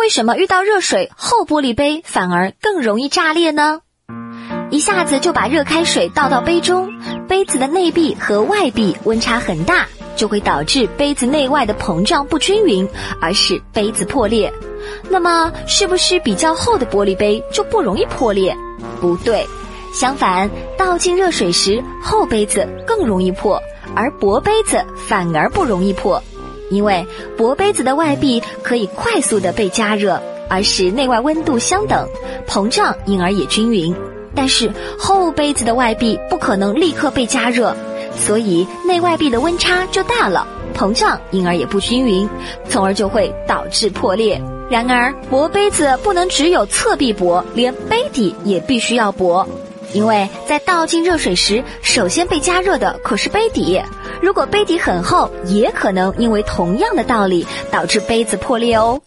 为什么遇到热水后玻璃杯反而更容易炸裂呢？一下子就把热开水倒到杯中，杯子的内壁和外壁温差很大，就会导致杯子内外的膨胀不均匀，而使杯子破裂。那么，是不是比较厚的玻璃杯就不容易破裂？不对，相反，倒进热水时，厚杯子更容易破，而薄杯子反而不容易破。因为薄杯子的外壁可以快速的被加热，而使内外温度相等，膨胀因而也均匀。但是厚杯子的外壁不可能立刻被加热，所以内外壁的温差就大了，膨胀因而也不均匀，从而就会导致破裂。然而薄杯子不能只有侧壁薄，连杯底也必须要薄，因为在倒进热水时，首先被加热的可是杯底。如果杯底很厚，也可能因为同样的道理导致杯子破裂哦。